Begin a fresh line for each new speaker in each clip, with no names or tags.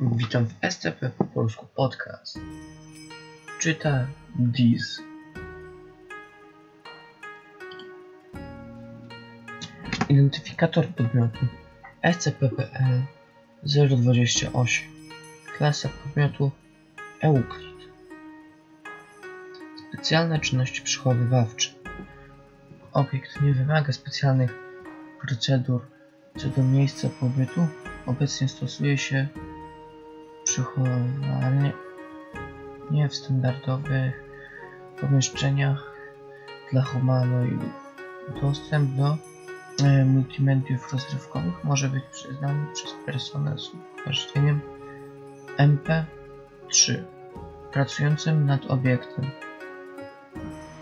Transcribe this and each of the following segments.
Witam w SCP po polsku podcast. Czyta Diz. Identyfikator podmiotu SCP-PL 028 Klasa podmiotu Euclid Specjalne czynności przechowywawcze Obiekt nie wymaga specjalnych procedur co do miejsca pobytu. Obecnie stosuje się przechowywanie nie w standardowych pomieszczeniach dla humanoidów. Dostęp do e, multimediów rozrywkowych może być przyznany przez personel z upoważnieniem MP3 pracującym nad obiektem.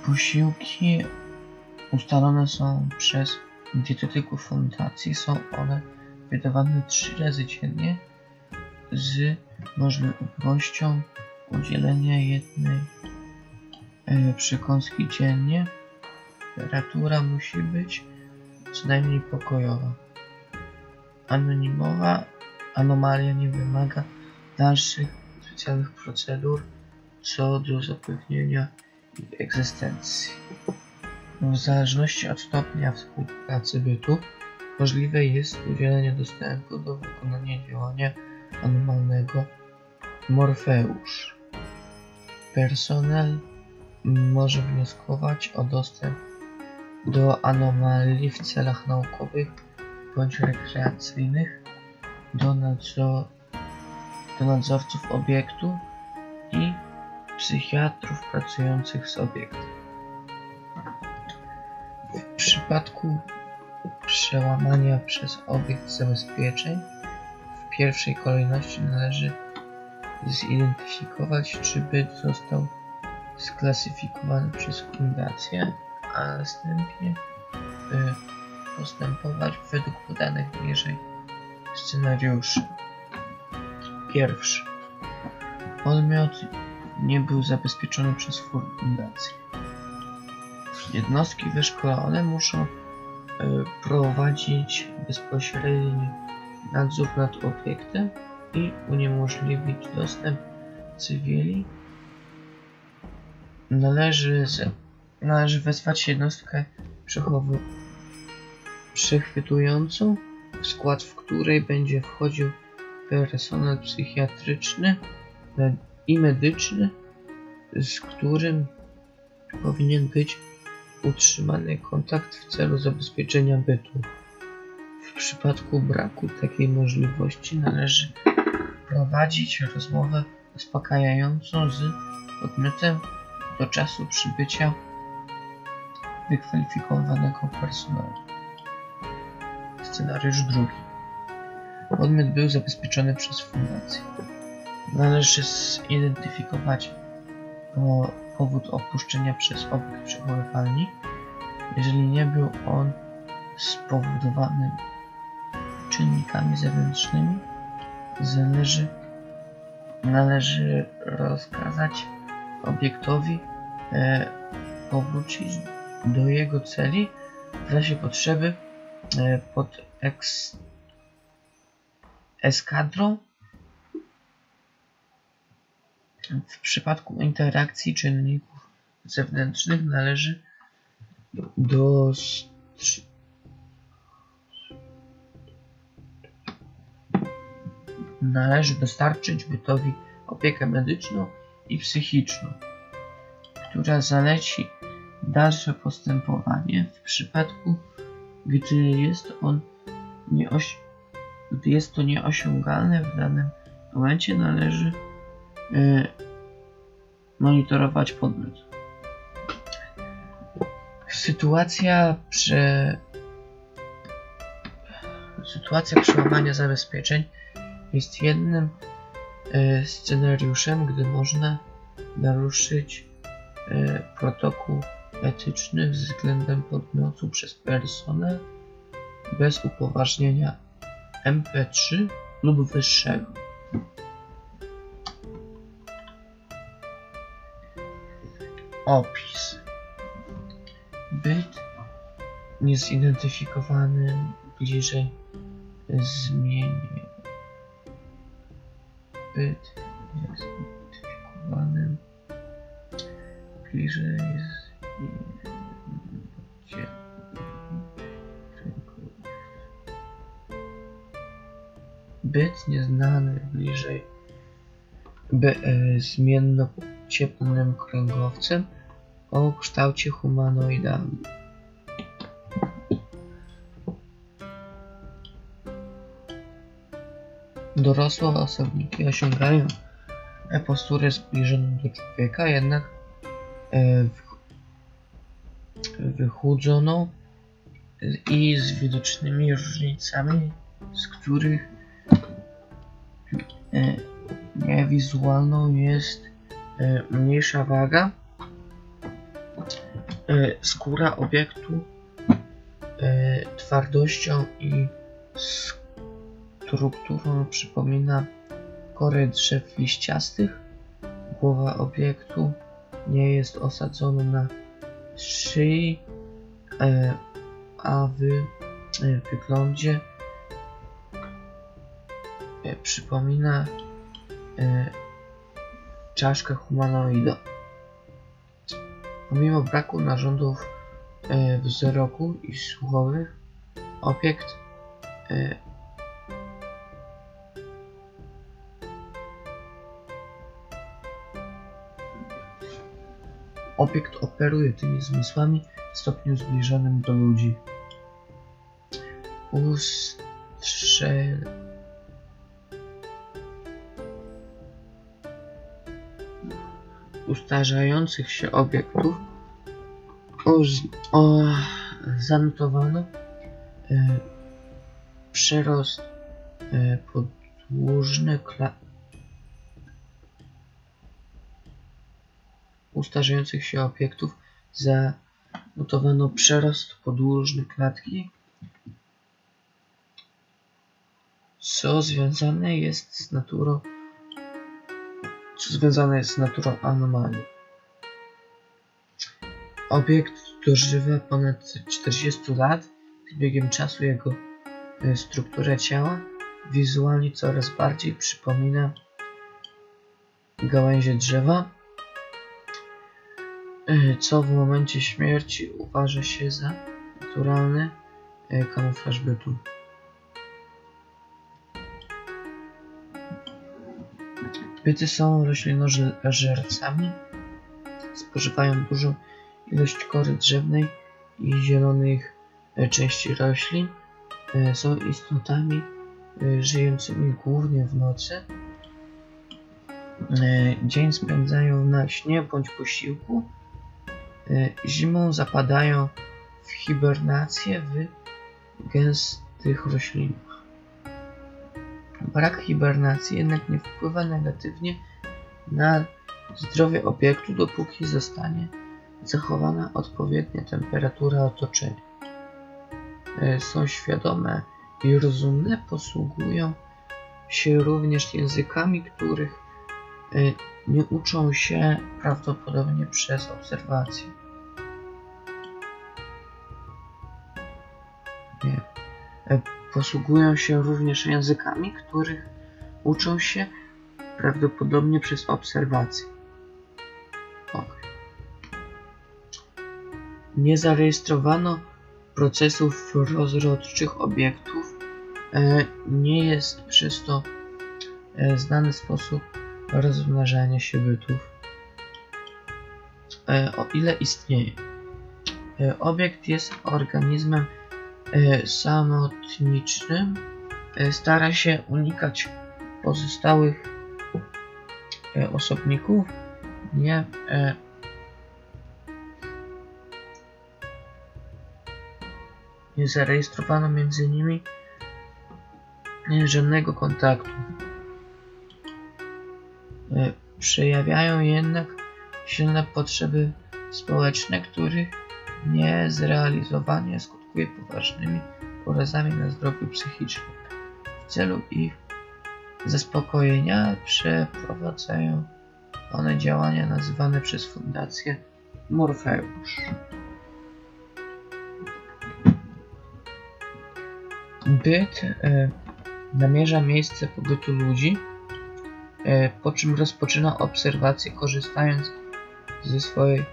Posiłki ustalone są przez dietetyków fundacji. Są one wydawane trzy razy dziennie z możliwością udzielenia jednej e, przekąski dziennie. Temperatura musi być co najmniej pokojowa. Anonimowa anomalia nie wymaga dalszych specjalnych procedur co do zapewnienia ich egzystencji. W zależności od stopnia współpracy bytu możliwe jest udzielenie dostępu do wykonania działania anomalnego Morfeusz. Personel może wnioskować o dostęp do anomalii w celach naukowych bądź rekreacyjnych, do, nadzor do nadzorców obiektu i psychiatrów pracujących z obiektem. W przypadku przełamania przez obiekt zabezpieczeń pierwszej kolejności należy zidentyfikować, czy byt został sklasyfikowany przez fundację, a następnie y, postępować według podanych niżej scenariuszy. Pierwszy. Podmiot nie był zabezpieczony przez fundację. Jednostki wyszkolone muszą y, prowadzić bezpośredni nadzór nad obiektem i uniemożliwić dostęp cywili. Należy, należy wezwać jednostkę przechowy, przechwytującą, w skład w której będzie wchodził personel psychiatryczny i medyczny, z którym powinien być utrzymany kontakt w celu zabezpieczenia bytu. Przypadku braku takiej możliwości należy prowadzić rozmowę uspokajającą z podmiotem do czasu przybycia wykwalifikowanego personelu. Scenariusz drugi. Podmiot był zabezpieczony przez fundację. Należy zidentyfikować powód opuszczenia przez obiekt przechowywalni, jeżeli nie był on spowodowany czynnikami zewnętrznymi, zależy, należy rozkazać obiektowi e, powrócić do jego celi w razie potrzeby e, pod eks, eskadrą. W przypadku interakcji czynników zewnętrznych należy dostrzy- należy dostarczyć bytowi opiekę medyczną i psychiczną, która zaleci dalsze postępowanie w przypadku, gdy jest on nieoś- gdy jest to nieosiągalne w danym momencie należy y, monitorować podmiot. Sytuacja prze... Sytuacja przełamania zabezpieczeń jest jednym y, scenariuszem, gdy można naruszyć y, protokół etyczny względem podmiotu przez personel bez upoważnienia MP3 lub wyższego. Opis. Byt niezidentyfikowany bliżej zmienię. Byt jest identyfikowanym bliżej z gdzie byt nieznany bliżej by, e, zmiennocieplnym kręgowcem o kształcie humanoidalnym. Dorosłe osobniki osiągają e, posturę zbliżoną do człowieka, jednak e, wychudzoną i z widocznymi różnicami, z których e, niewizualną jest mniejsza waga, skóra obiektu twardością i strukturą przypomina kory drzew liściastych. Głowa obiektu nie jest osadzona na szyi, e, a w e, wyglądzie e, przypomina czaszkę humanoida. Pomimo braku narządów wzroku i słuchowych, obiekt Obiekt operuje tymi zmysłami w stopniu zbliżonym do ludzi. Ustrzel... Ustarzających się obiektów uz... o... zanotowano e, przyrost e, podłużny kla... ustarzających się obiektów zanotowano przerost podłużny klatki, co związane jest z naturą co związane jest z naturą anomalii. Obiekt dożywa ponad 40 lat. Z biegiem czasu jego e, struktura ciała wizualnie coraz bardziej przypomina gałęzie drzewa, co w momencie śmierci uważa się za naturalny e, kamuflaż bytu. Byty są roślinożercami, spożywają dużą ilość kory drzewnej i zielonych e, części roślin. E, Są istotami e, żyjącymi głównie w nocy. E, Dzień spędzają na śnie bądź posiłku. E, Zimą zapadają w hibernację w gęstych roślinach. Brak hibernacji jednak nie wpływa negatywnie na zdrowie obiektu, dopóki zostanie zachowana odpowiednia temperatura otoczenia. E, Są świadome i rozumne, posługują się również językami, których e, nie uczą się prawdopodobnie przez obserwację. Nie. E, Posługują się również językami, których uczą się prawdopodobnie przez obserwację. Ok. Nie zarejestrowano procesów rozrodczych obiektów. E, Nie jest przez to e, znany sposób rozmnażania się bytów. E, O ile istnieje. E, Obiekt jest organizmem e, samotniczym. E, Stara się unikać pozostałych osobników. Nie nie zarejestrowano między nimi żadnego kontaktu. E, Przejawiają jednak silne potrzeby społeczne, których niezrealizowanie skutkuje poważnymi urazami na zdrowiu psychicznym. W celu ich zaspokojenia przeprowadzają one działania nazywane przez Fundację Morfeusz. Byt e, namierza miejsce pobytu ludzi po czym rozpoczyna obserwację korzystając ze swojej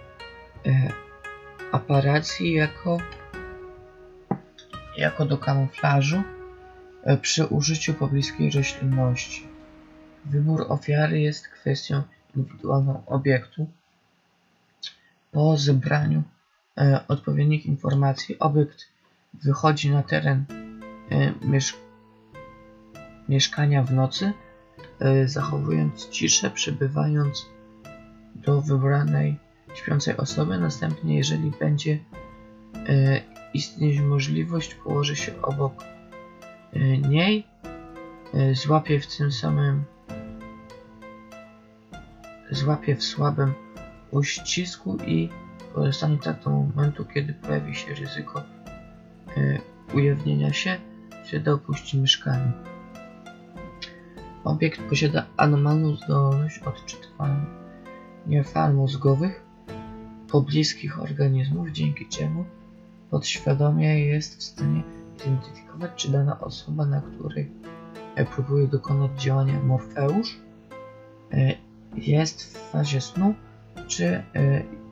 e, aparacji jako, jako do kamuflażu e, przy użyciu pobliskiej roślinności. Wybór ofiary jest kwestią indywidualną obiektu. Po zebraniu e, odpowiednich informacji obiekt wychodzi na teren e, miesz mieszkania w nocy, e, zachowując ciszę, przybywając do wybranej śpiącej osoby. Następnie, jeżeli będzie e, istnieć możliwość, położy się obok e, niej, e, złapie w tym samym złapie w słabym uścisku i pozostanie tak do momentu, kiedy pojawi się ryzyko e, ujawnienia się, wtedy opuści mieszkanie. Obiekt posiada anomalną zdolność odczytywania fal mózgowych pobliskich organizmów, dzięki czemu podświadomie jest w stanie zidentyfikować, czy dana osoba, na której e, próbuje dokonać działania Morfeusz, e, jest w fazie snu, czy e,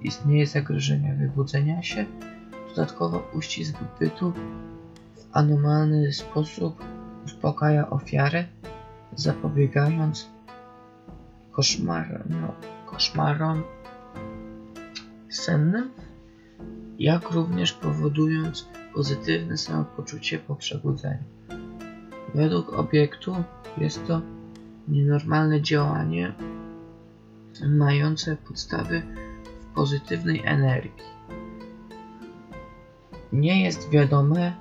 istnieje zagrożenie wybudzenia się. Dodatkowo uścisk bytu w anomalny sposób uspokaja ofiarę, zapobiegając koszmarom, no, koszmarom sennym, jak również powodując pozytywne samopoczucie po przebudzeniu. Według obiektu jest to nienormalne działanie mające podstawy w pozytywnej energii. Nie jest wiadome,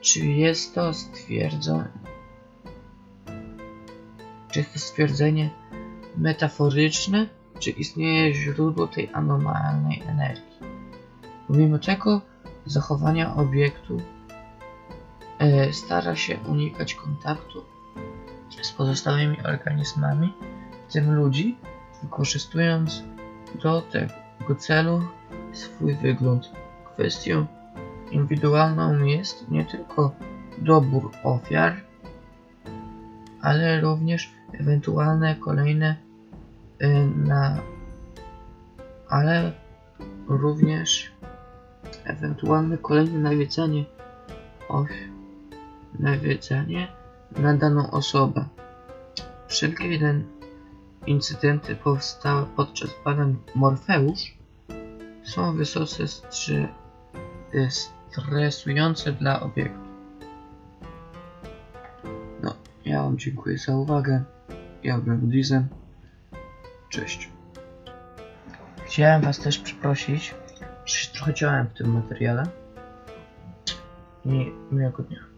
czy jest to stwierdzone, czy jest to stwierdzenie metaforyczne, czy istnieje źródło tej anomalnej energii. Pomimo tego, zachowania obiektu e, stara się unikać kontaktu z pozostałymi organizmami, w tym ludzi, wykorzystując do tego celu swój wygląd. Kwestią indywidualną jest nie tylko dobór ofiar, ale również ewentualne kolejne y, na ale również ewentualne kolejne nawiedzenie of, nawiedzenie na daną osobę. Wszelkie jeden incydenty powstałe podczas badań Morfeusz są wysoce strzy, y, stresujące dla obiektu. No, ja Wam dziękuję za uwagę. Ja byłem Dizem. Cześć. Chciałem Was też przeprosić, że się trochę ciąłem w tym materiale. I miłego dnia.